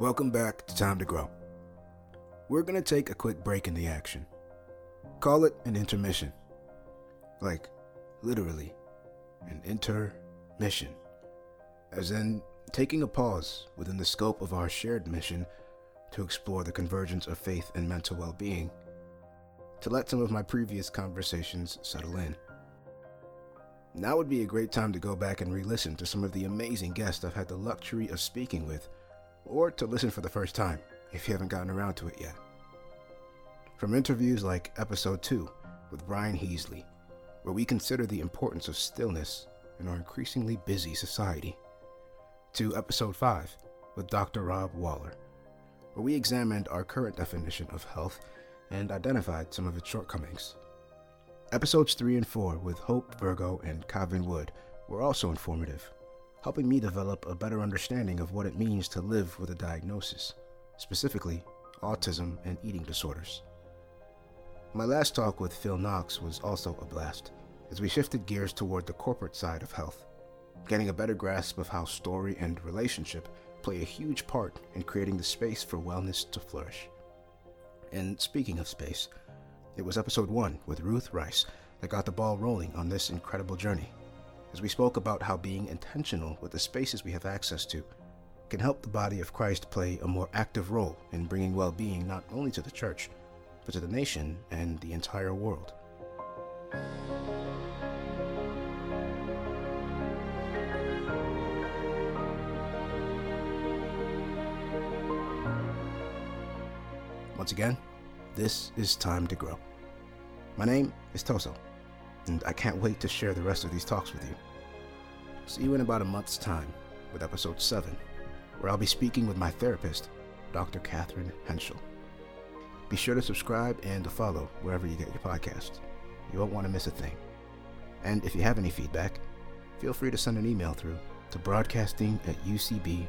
Welcome back to Time to Grow. We're going to take a quick break in the action. Call it an intermission. Like, literally, an intermission. As in, taking a pause within the scope of our shared mission to explore the convergence of faith and mental well being, to let some of my previous conversations settle in. Now would be a great time to go back and re listen to some of the amazing guests I've had the luxury of speaking with or to listen for the first time if you haven't gotten around to it yet. From interviews like Episode 2 with Brian Heasley, where we consider the importance of stillness in our increasingly busy society, to Episode 5 with Dr. Rob Waller, where we examined our current definition of health and identified some of its shortcomings. Episodes 3 and 4 with Hope Virgo and Calvin Wood were also informative helping me develop a better understanding of what it means to live with a diagnosis, specifically autism and eating disorders. My last talk with Phil Knox was also a blast, as we shifted gears toward the corporate side of health, getting a better grasp of how story and relationship play a huge part in creating the space for wellness to flourish. And speaking of space, it was episode 1 with Ruth Rice that got the ball rolling on this incredible journey as we spoke about how being intentional with the spaces we have access to can help the body of Christ play a more active role in bringing well being not only to the church, but to the nation and the entire world. Once again, this is Time to Grow. My name is Toso and I can't wait to share the rest of these talks with you. See you in about a month's time with episode 7, where I'll be speaking with my therapist, Dr. Catherine Henschel. Be sure to subscribe and to follow wherever you get your podcasts. You won't want to miss a thing. And if you have any feedback, feel free to send an email through to broadcasting at ucb.co.uk.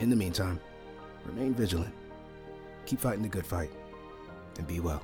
In the meantime, remain vigilant, keep fighting the good fight, and be well.